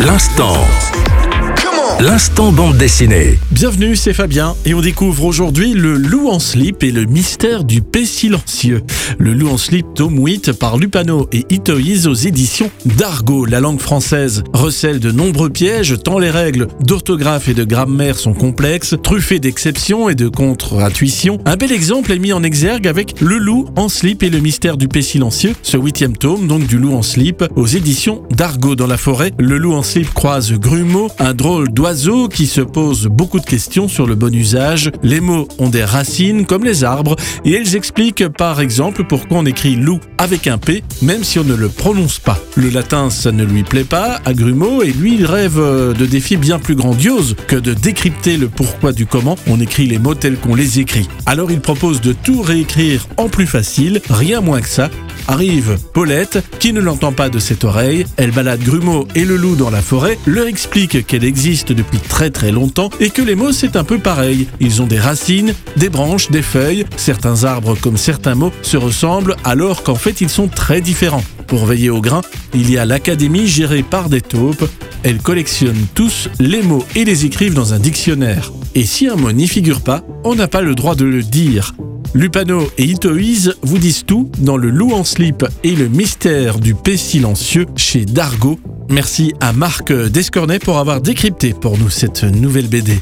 L'instant. L'instant bande dessinée. Bienvenue, c'est Fabien et on découvre aujourd'hui le loup en slip et le mystère du paix silencieux. Le loup en slip, tome 8 par Lupano et Itoiz aux éditions d'Argo. La langue française recèle de nombreux pièges tant les règles d'orthographe et de grammaire sont complexes, truffées d'exceptions et de contre-intuitions. Un bel exemple est mis en exergue avec Le loup en slip et le mystère du paix silencieux, ce huitième tome donc du loup en slip aux éditions d'Argo dans la forêt. Le loup en slip croise Grumeau, un drôle d'oiseau qui se pose beaucoup de questions sur le bon usage. Les mots ont des racines comme les arbres et elles expliquent par exemple pourquoi on écrit loup avec un P même si on ne le prononce pas. Le latin ça ne lui plaît pas à Grumeau et lui il rêve de défis bien plus grandioses que de décrypter le pourquoi du comment on écrit les mots tels qu'on les écrit. Alors il propose de tout réécrire en plus facile, rien moins que ça, Arrive Paulette, qui ne l'entend pas de cette oreille. Elle balade Grumeau et le loup dans la forêt, leur explique qu'elle existe depuis très très longtemps et que les mots c'est un peu pareil. Ils ont des racines, des branches, des feuilles. Certains arbres comme certains mots se ressemblent alors qu'en fait ils sont très différents. Pour veiller au grain, il y a l'académie gérée par des taupes. Elles collectionnent tous les mots et les écrivent dans un dictionnaire. Et si un mot n'y figure pas, on n'a pas le droit de le dire. Lupano et Itoiz vous disent tout dans Le Loup en slip et le mystère du paix silencieux chez Dargo. Merci à Marc Descornet pour avoir décrypté pour nous cette nouvelle BD.